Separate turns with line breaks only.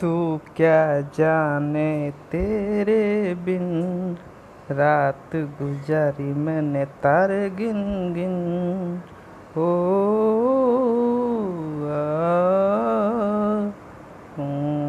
तू क्या जाने तेरे बिन? रात गुजारी मैंने तार गिन गिन। ओ आ, आ, आ, आ, आ, आ, आ,